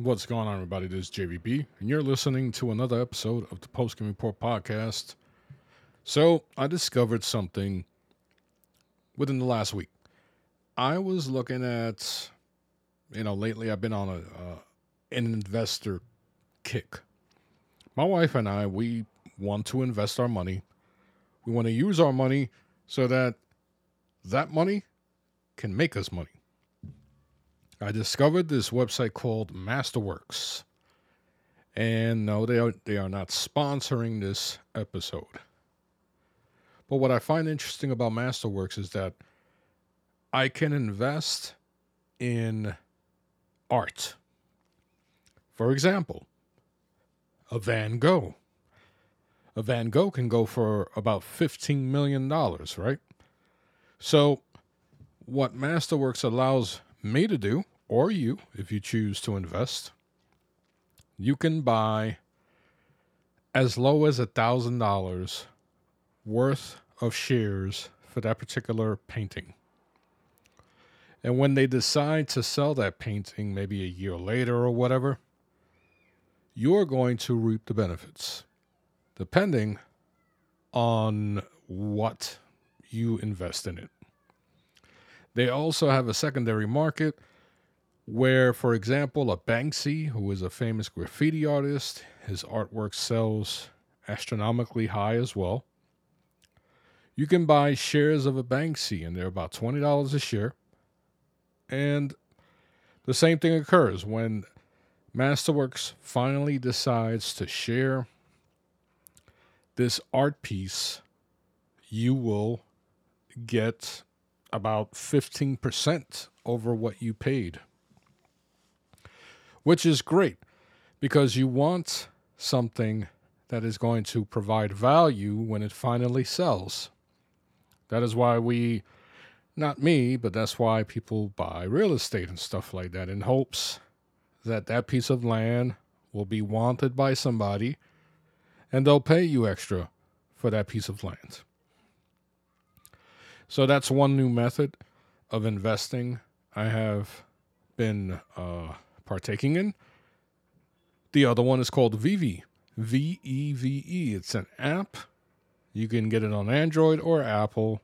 What's going on, everybody? This is JVB, and you're listening to another episode of the Post Game Report podcast. So, I discovered something within the last week. I was looking at, you know, lately I've been on a uh, an investor kick. My wife and I, we want to invest our money. We want to use our money so that that money can make us money. I discovered this website called Masterworks. And no, they are they are not sponsoring this episode. But what I find interesting about Masterworks is that I can invest in art. For example, a Van Gogh. A Van Gogh can go for about $15 million, right? So, what Masterworks allows me to do, or you, if you choose to invest, you can buy as low as a thousand dollars worth of shares for that particular painting. And when they decide to sell that painting, maybe a year later or whatever, you're going to reap the benefits, depending on what you invest in it. They also have a secondary market where, for example, a Banksy, who is a famous graffiti artist, his artwork sells astronomically high as well. You can buy shares of a Banksy, and they're about $20 a share. And the same thing occurs when Masterworks finally decides to share this art piece, you will get about 15% over what you paid, which is great because you want something that is going to provide value when it finally sells. That is why we, not me, but that's why people buy real estate and stuff like that in hopes that that piece of land will be wanted by somebody and they'll pay you extra for that piece of land. So that's one new method of investing I have been uh, partaking in. The other one is called Veve, V E V E. It's an app. You can get it on Android or Apple.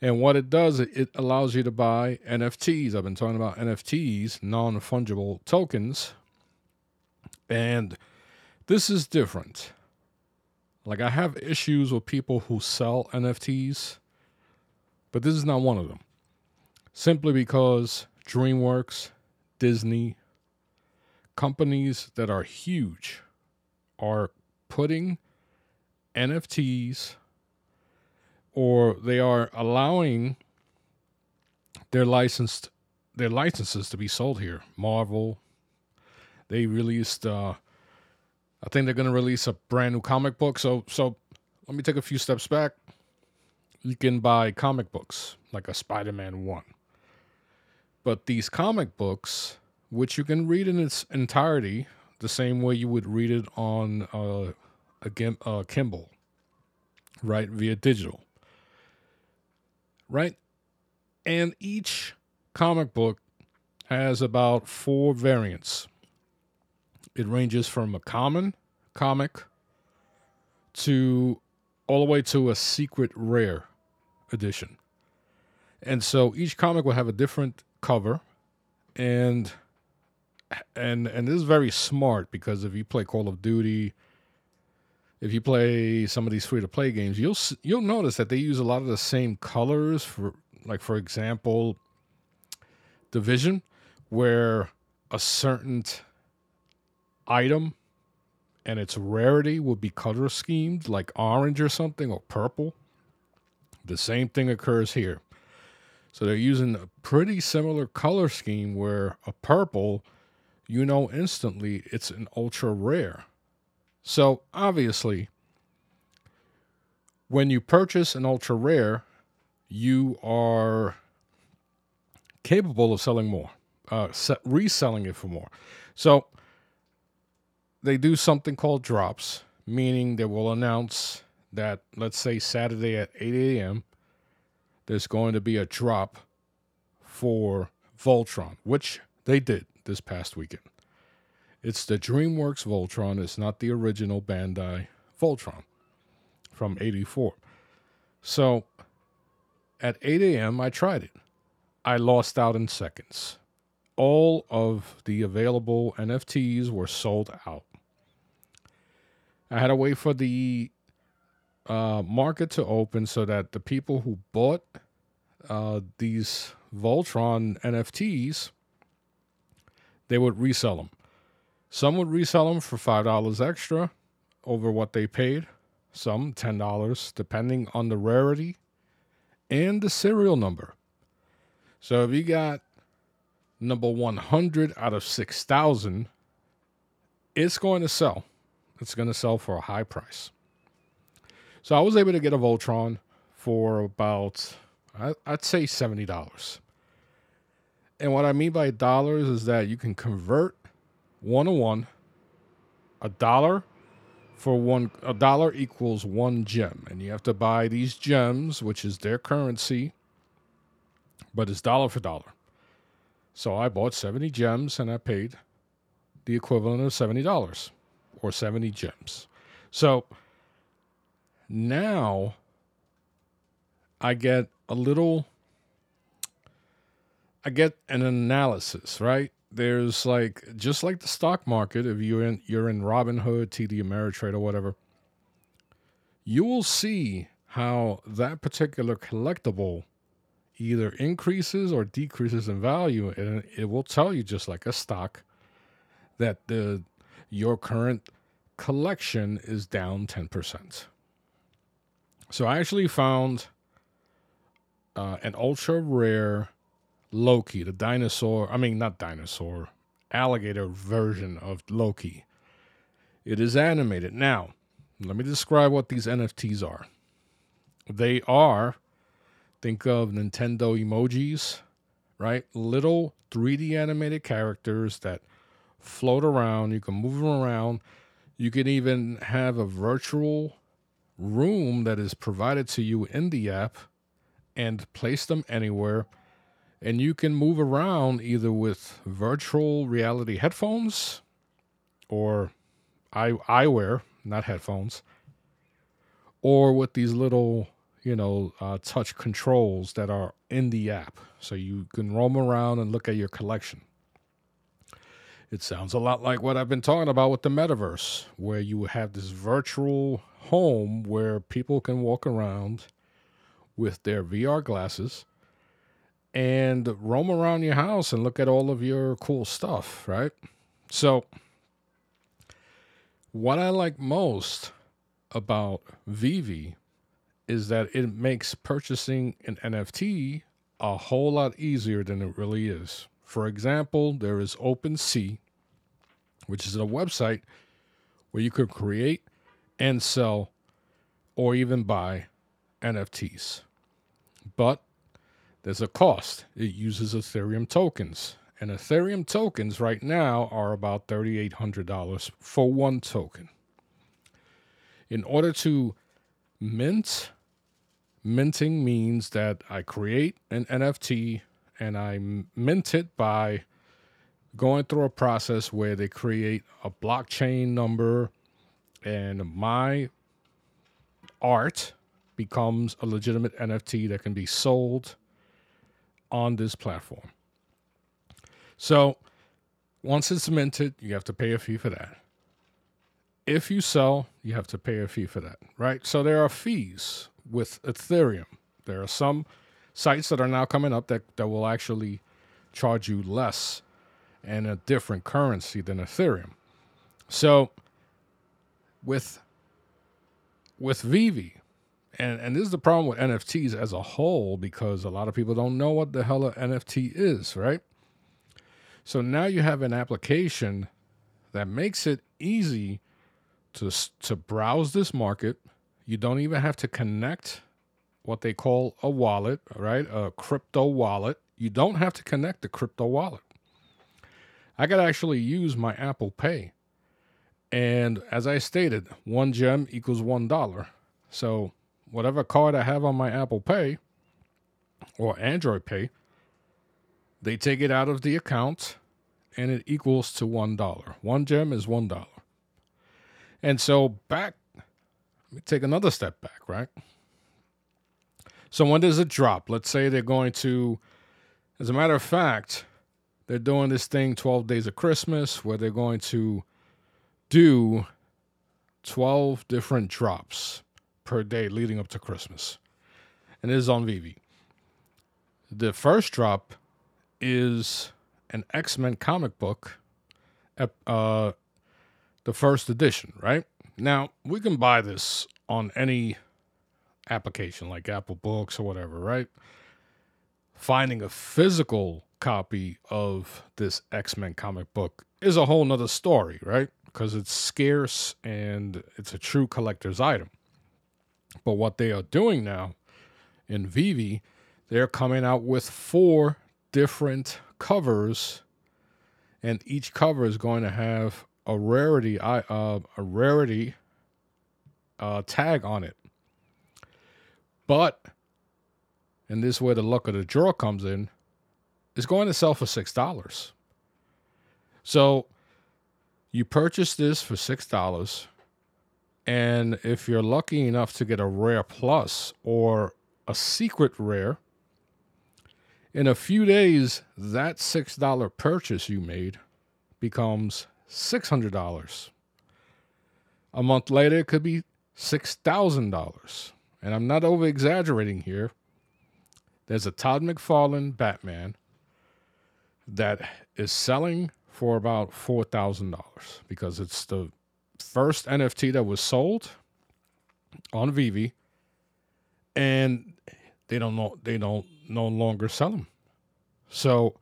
And what it does, it allows you to buy NFTs. I've been talking about NFTs, non fungible tokens. And this is different. Like, I have issues with people who sell NFTs but this is not one of them. Simply because DreamWorks, Disney, companies that are huge are putting NFTs or they are allowing their licensed their licenses to be sold here. Marvel, they released uh I think they're going to release a brand new comic book. So so let me take a few steps back you can buy comic books like a Spider-Man 1. But these comic books, which you can read in its entirety, the same way you would read it on uh, a, a Kindle, right, via digital, right? And each comic book has about four variants. It ranges from a common comic to all the way to a secret rare edition. And so each comic will have a different cover and and and this is very smart because if you play Call of Duty, if you play some of these free to play games, you'll you'll notice that they use a lot of the same colors for like for example, Division where a certain item and its rarity will be color schemed like orange or something or purple the same thing occurs here. So they're using a pretty similar color scheme where a purple, you know instantly it's an ultra rare. So obviously, when you purchase an ultra rare, you are capable of selling more, uh, reselling it for more. So they do something called drops, meaning they will announce that let's say Saturday at 8 a.m. there's going to be a drop for Voltron, which they did. this past weekend. It's the DreamWorks Voltron. It's not the original Bandai Voltron from 84. So at 8 a.m., I tried it. I lost out in seconds. All of the available NFTs were sold out. I had to wait for the uh, market to open so that the people who bought uh, these Voltron NFTs, they would resell them. Some would resell them for five dollars extra over what they paid. Some ten dollars, depending on the rarity and the serial number. So if you got number 100 out of 6,000, it's going to sell. It's going to sell for a high price. So I was able to get a Voltron for about, I'd say $70. And what I mean by dollars is that you can convert one to one, a dollar for one, a dollar equals one gem. And you have to buy these gems, which is their currency, but it's dollar for dollar. So I bought 70 gems and I paid the equivalent of $70 or 70 gems. So now I get a little, I get an analysis, right? There's like, just like the stock market, if you're in, you're in Robinhood, TD Ameritrade, or whatever, you will see how that particular collectible either increases or decreases in value and it will tell you just like a stock that the your current collection is down 10%. So I actually found uh, an ultra rare Loki, the dinosaur, I mean, not dinosaur, alligator version of Loki. It is animated. Now, let me describe what these NFTs are. They are, think of Nintendo emojis, right? Little 3D animated characters that float around. You can move them around. You can even have a virtual room that is provided to you in the app and place them anywhere. And you can move around either with virtual reality headphones or eye, eyewear, not headphones, or with these little, you know, uh, touch controls that are in the app. So you can roam around and look at your collection. It sounds a lot like what I've been talking about with the metaverse, where you have this virtual home where people can walk around with their VR glasses and roam around your house and look at all of your cool stuff, right? So, what I like most about VeVe is that it makes purchasing an NFT a whole lot easier than it really is. For example, there is OpenSea, which is a website where you could create and sell or even buy NFTs. But there's a cost. It uses Ethereum tokens. And Ethereum tokens right now are about $3,800 for one token. In order to mint, minting means that I create an NFT and I mint it by going through a process where they create a blockchain number and my art becomes a legitimate NFT that can be sold on this platform. So once it's minted, you have to pay a fee for that. If you sell, you have to pay a fee for that, right? So there are fees with Ethereum. There are some sites that are now coming up that, that will actually charge you less and a different currency than Ethereum. So with with VeVe, and and this is the problem with NFTs as a whole because a lot of people don't know what the hell an NFT is, right? So now you have an application that makes it easy to to browse this market. You don't even have to connect what they call a wallet, right? A crypto wallet. You don't have to connect the crypto wallet. I could actually use my Apple Pay. And as I stated, one gem equals one dollar. So whatever card I have on my Apple Pay or Android Pay, they take it out of the account and it equals to one dollar. One gem is one dollar. And so back, let me take another step back, right? So when there's a drop, let's say they're going to, as a matter of fact, they're doing this thing 12 days of Christmas where they're going to do 12 different drops per day leading up to Christmas. And it is on VeVe. The first drop is an X Men comic book, uh, the first edition, right? Now, we can buy this on any application like Apple Books or whatever, right? Finding a physical copy of this X Men comic book is a whole nother story, right? Because it's scarce and it's a true collector's item. But what they are doing now in VeVe, they're coming out with four different covers, and each cover is going to have a rarity, uh, a rarity uh, tag on it. But, and this is where the luck of the draw comes in, it's going to sell for six dollars. So you purchase this for six dollars, and if you're lucky enough to get a rare plus or a secret rare, in a few days, that six dollar purchase you made becomes six hundred dollars. A month later, it could be six thousand dollars and I'm not over exaggerating here, there's a Todd McFarlane Batman that is selling for about $4,000 because it's the first NFT that was sold on VeVe and they don't know they don't no longer sell them. So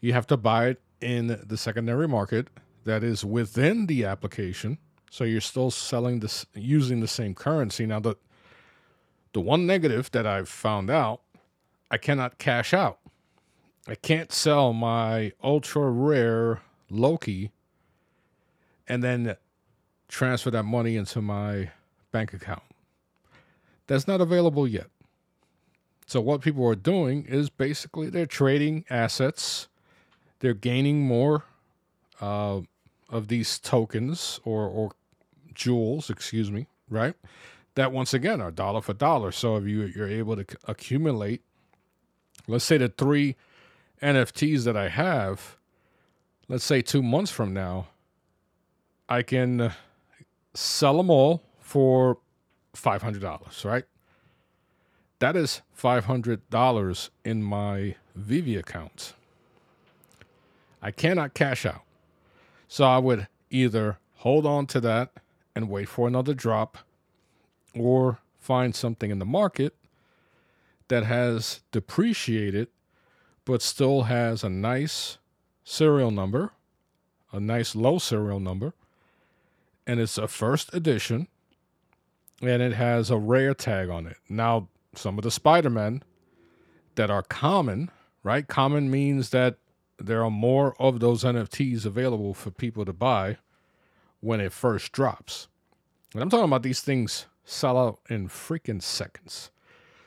you have to buy it in the secondary market that is within the application. So you're still selling this using the same currency. Now the the one negative that I've found out, I cannot cash out. I can't sell my ultra rare Loki and then transfer that money into my bank account. That's not available yet. So, what people are doing is basically they're trading assets, they're gaining more uh, of these tokens or, or jewels, excuse me, right? That once again are dollar for dollar. So if you you're able to accumulate, let's say the three NFTs that I have, let's say two months from now, I can uh, sell them all for five hundred dollars, right? That is five hundred dollars in my VeVe account. I cannot cash out. So I would either hold on to that and wait for another drop or find something in the market that has depreciated but still has a nice serial number, a nice low serial number, and it's a first edition and it has a rare tag on it. Now, some of the Spider-Men that are common, right? Common means that there are more of those NFTs available for people to buy when it first drops. And I'm talking about these things sell out in freaking seconds.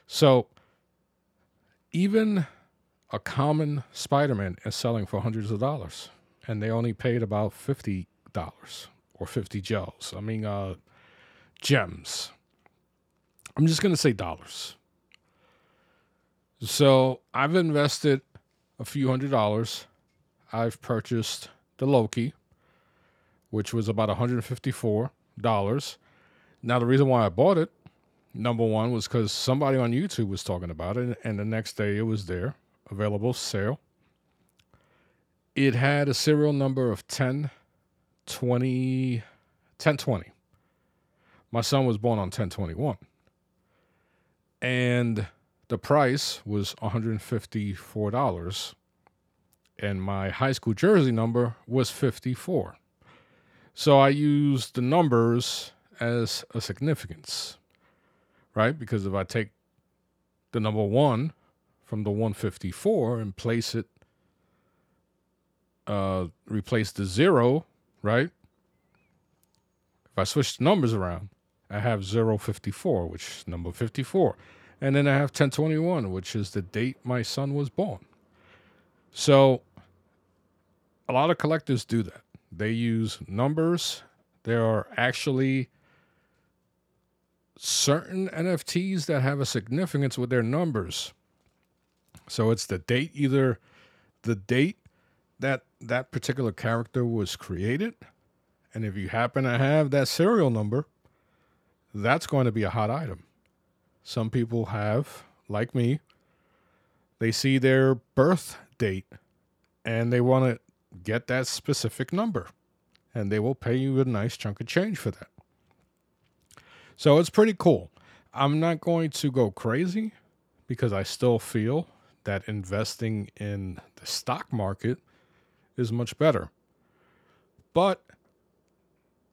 So even a common Spider-Man is selling for hundreds of dollars, and they only paid about fifty dollars or fifty gels. I mean, uh, gems. I'm just gonna say dollars. So I've invested a few hundred dollars. I've purchased the Loki, which was about 154 dollars. Now, the reason why I bought it, number one, was because somebody on YouTube was talking about it, and the next day it was there, available sale. It had a serial number of 10, 20, 1020. My son was born on 1021. And the price was $154. And my high school jersey number was 54. So I used the numbers as a significance, right? Because if I take the number one from the 154 and place it, uh, replace the zero, right? If I switch the numbers around, I have 054, which is number 54. And then I have 1021, which is the date my son was born. So a lot of collectors do that. They use numbers. There are actually certain NFTs that have a significance with their numbers. So it's the date, either the date that that particular character was created, and if you happen to have that serial number, that's going to be a hot item. Some people have, like me, they see their birth date and they want to get that specific number, and they will pay you a nice chunk of change for that. So it's pretty cool. I'm not going to go crazy because I still feel that investing in the stock market is much better. But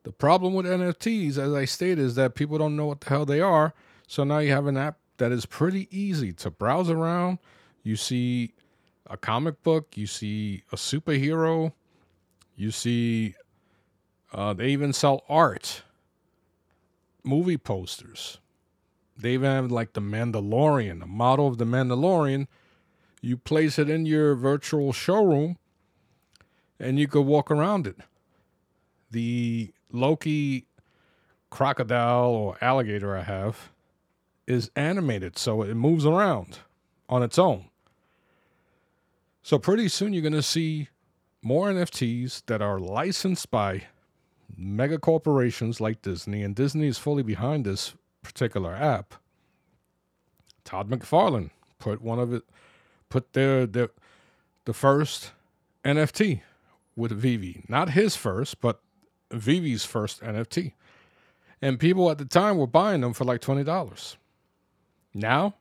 the problem with NFTs, as I stated, is that people don't know what the hell they are. So now you have an app that is pretty easy to browse around. You see a comic book, you see a superhero, you see uh, they even sell art, movie posters. They even have like the Mandalorian, the model of the Mandalorian. You place it in your virtual showroom and you could walk around it. The Loki crocodile or alligator I have is animated, so it moves around on its own. So pretty soon you're going to see more NFTs that are licensed by mega corporations like Disney, and Disney is fully behind this particular app. Todd McFarlane put one of it, put their, their the first NFT with VeVe, not his first, but VeVe's first NFT. And people at the time were buying them for like $20. Now,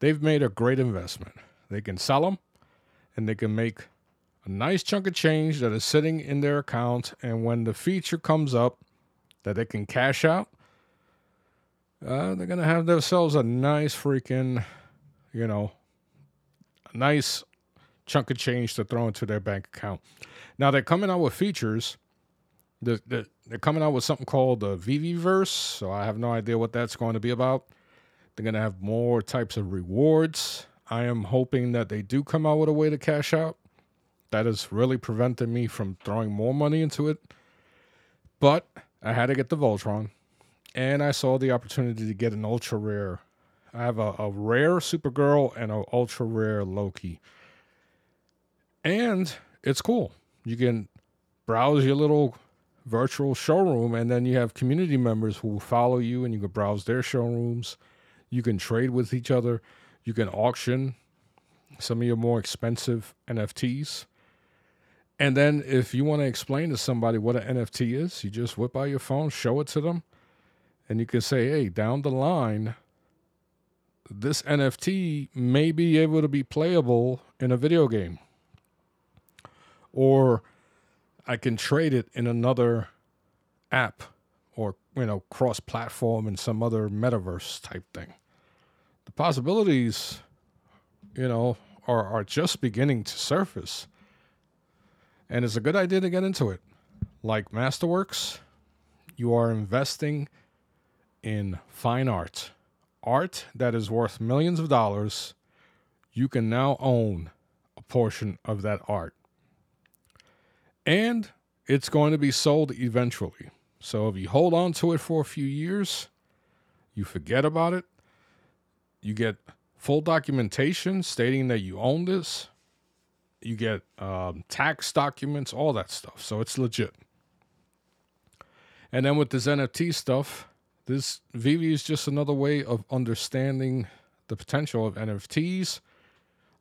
they've made a great investment. They can sell them and they can make a nice chunk of change that is sitting in their account. And when the feature comes up that they can cash out, uh, they're going to have themselves a nice freaking, you know, a nice chunk of change to throw into their bank account. Now they're coming out with features. They're, they're coming out with something called the VeVeVerse. So I have no idea what that's going to be about. They're going to have more types of rewards. I am hoping that they do come out with a way to cash out. That has really prevented me from throwing more money into it. But I had to get the Voltron, and I saw the opportunity to get an ultra rare. I have a, a rare Supergirl and an ultra rare Loki. And it's cool. You can browse your little virtual showroom, and then you have community members who will follow you, and you can browse their showrooms. You can trade with each other. You can auction some of your more expensive NFTs. And then if you want to explain to somebody what an NFT is, you just whip out your phone, show it to them, and you can say, hey, down the line, this NFT may be able to be playable in a video game. Or I can trade it in another app or, you know, cross platform in some other metaverse type thing the possibilities, you know, are, are just beginning to surface. And it's a good idea to get into it. Like Masterworks, you are investing in fine art. Art that is worth millions of dollars. You can now own a portion of that art. And it's going to be sold eventually. So if you hold on to it for a few years, you forget about it, you get full documentation stating that you own this. You get um, tax documents, all that stuff. So it's legit. And then with this NFT stuff, this VeVe is just another way of understanding the potential of NFTs.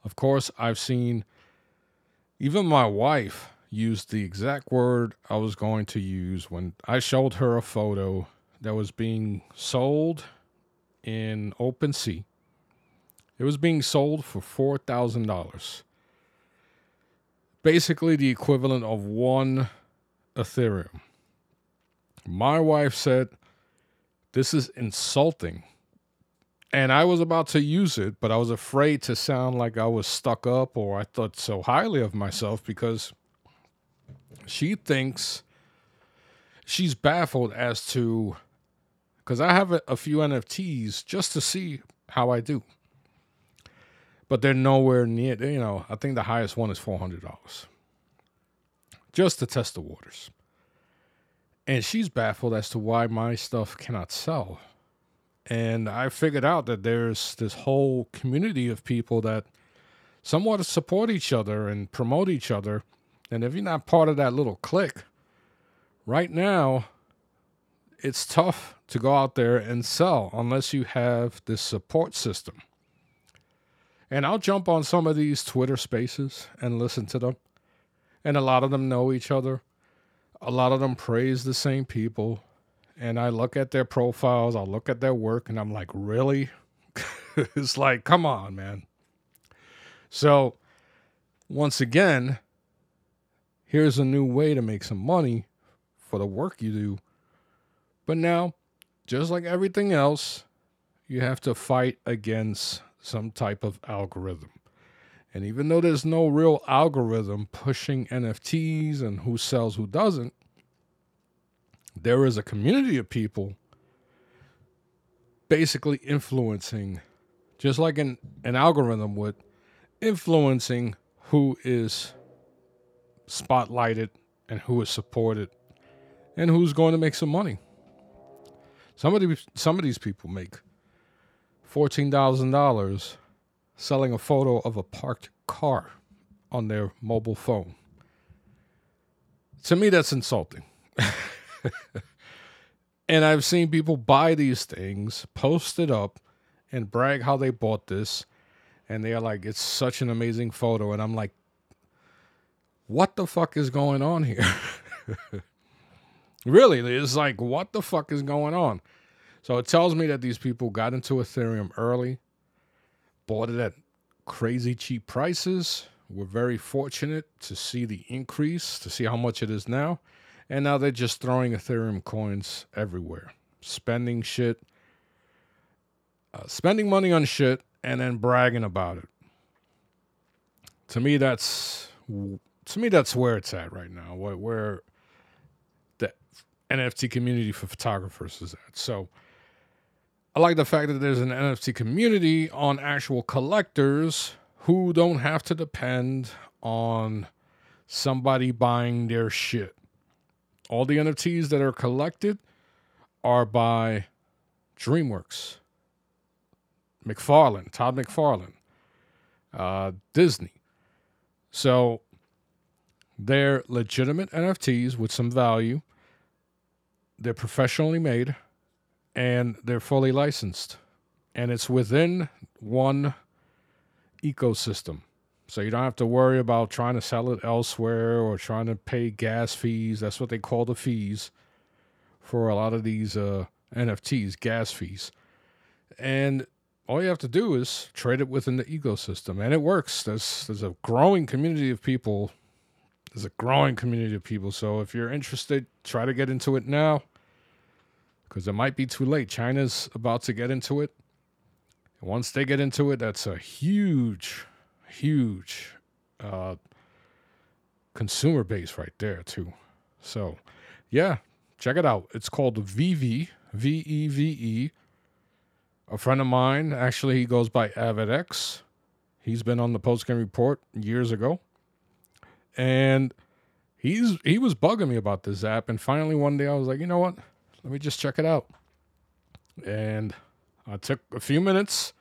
Of course, I've seen even my wife use the exact word I was going to use when I showed her a photo that was being sold in OpenSea it was being sold for $4,000. Basically, the equivalent of one Ethereum. My wife said, This is insulting. And I was about to use it, but I was afraid to sound like I was stuck up or I thought so highly of myself because she thinks she's baffled as to because I have a, a, few NFTs just to see how I do but they're nowhere near. You know, I think the highest one is four hundred dollars. just to test the waters. And she's baffled as to why my stuff cannot sell. And I figured out that there's this whole community of people that somewhat support each other and promote each other. And if you're not part of that little clique, right now, it's tough to go out there and sell unless you have this support system. And I'll jump on some of these Twitter spaces and listen to them. And a lot of them know each other. A lot of them praise the same people. And I look at their profiles, I'll look at their work, and I'm like, really? it's like, come on, man. So, once again, here's a new way to make some money for the work you do. But now, just like everything else, you have to fight against some type of algorithm. And even though there's no real algorithm pushing NFTs and who sells, who doesn't, there is a community of people basically influencing, just like an, an algorithm would, influencing who is spotlighted and who is supported and who's going to make some money. Some of these, some of these people make $14,000 selling a photo of a parked car on their mobile phone. To me, that's insulting. and I've seen people buy these things, post it up, and brag how they bought this. And they are like, it's such an amazing photo. And I'm like, what the fuck is going on here? really, it's like, what the fuck is going on? So it tells me that these people got into Ethereum early, bought it at crazy cheap prices. We're very fortunate to see the increase, to see how much it is now. And now they're just throwing Ethereum coins everywhere, spending shit, uh, spending money on shit, and then bragging about it. To me, that's to me that's where it's at right now. Where, where the NFT community for photographers is at. So I like the fact that there's an NFT community on actual collectors who don't have to depend on somebody buying their shit. All the NFTs that are collected are by DreamWorks, McFarlane, Todd McFarlane, uh, Disney. So they're legitimate NFTs with some value. They're professionally made and they're fully licensed. And it's within one ecosystem. So you don't have to worry about trying to sell it elsewhere or trying to pay gas fees. That's what they call the fees for a lot of these uh, NFTs, gas fees. And all you have to do is trade it within the ecosystem, and it works. There's there's a growing community of people. There's a growing community of people. So if you're interested, try to get into it now because it might be too late. China's about to get into it. Once they get into it, that's a huge, huge uh, consumer base right there, too. So, yeah, check it out. It's called VeVe, V E V E. A friend of mine, actually, he goes by AvidX. He's been on the Post Game Report years ago. And he's he was bugging me about this app. And finally, one day, I was like, you know what? Let me just check it out. And I took a few minutes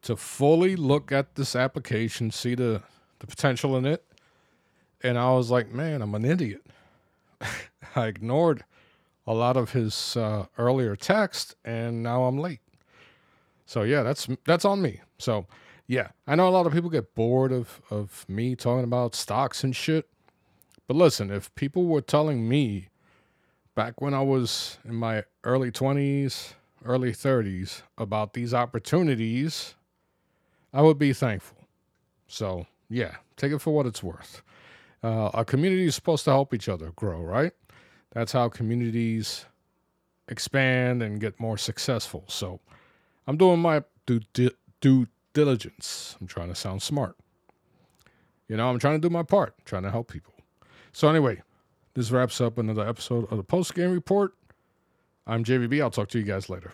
to fully look at this application, see the, the potential in it. And I was like, man, I'm an idiot. I ignored a lot of his uh, earlier text, and now I'm late. So yeah, that's that's on me. So yeah, I know a lot of people get bored of of me talking about stocks and shit. But listen, if people were telling me back when I was in my early 20s, early 30s about these opportunities, I would be thankful. So, yeah, take it for what it's worth. Uh, a community is supposed to help each other grow, right? That's how communities expand and get more successful. So, I'm doing my due, due diligence. I'm trying to sound smart. You know, I'm trying to do my part, trying to help people. So, anyway, this wraps up another episode of the Post Game Report. I'm JVB. I'll talk to you guys later.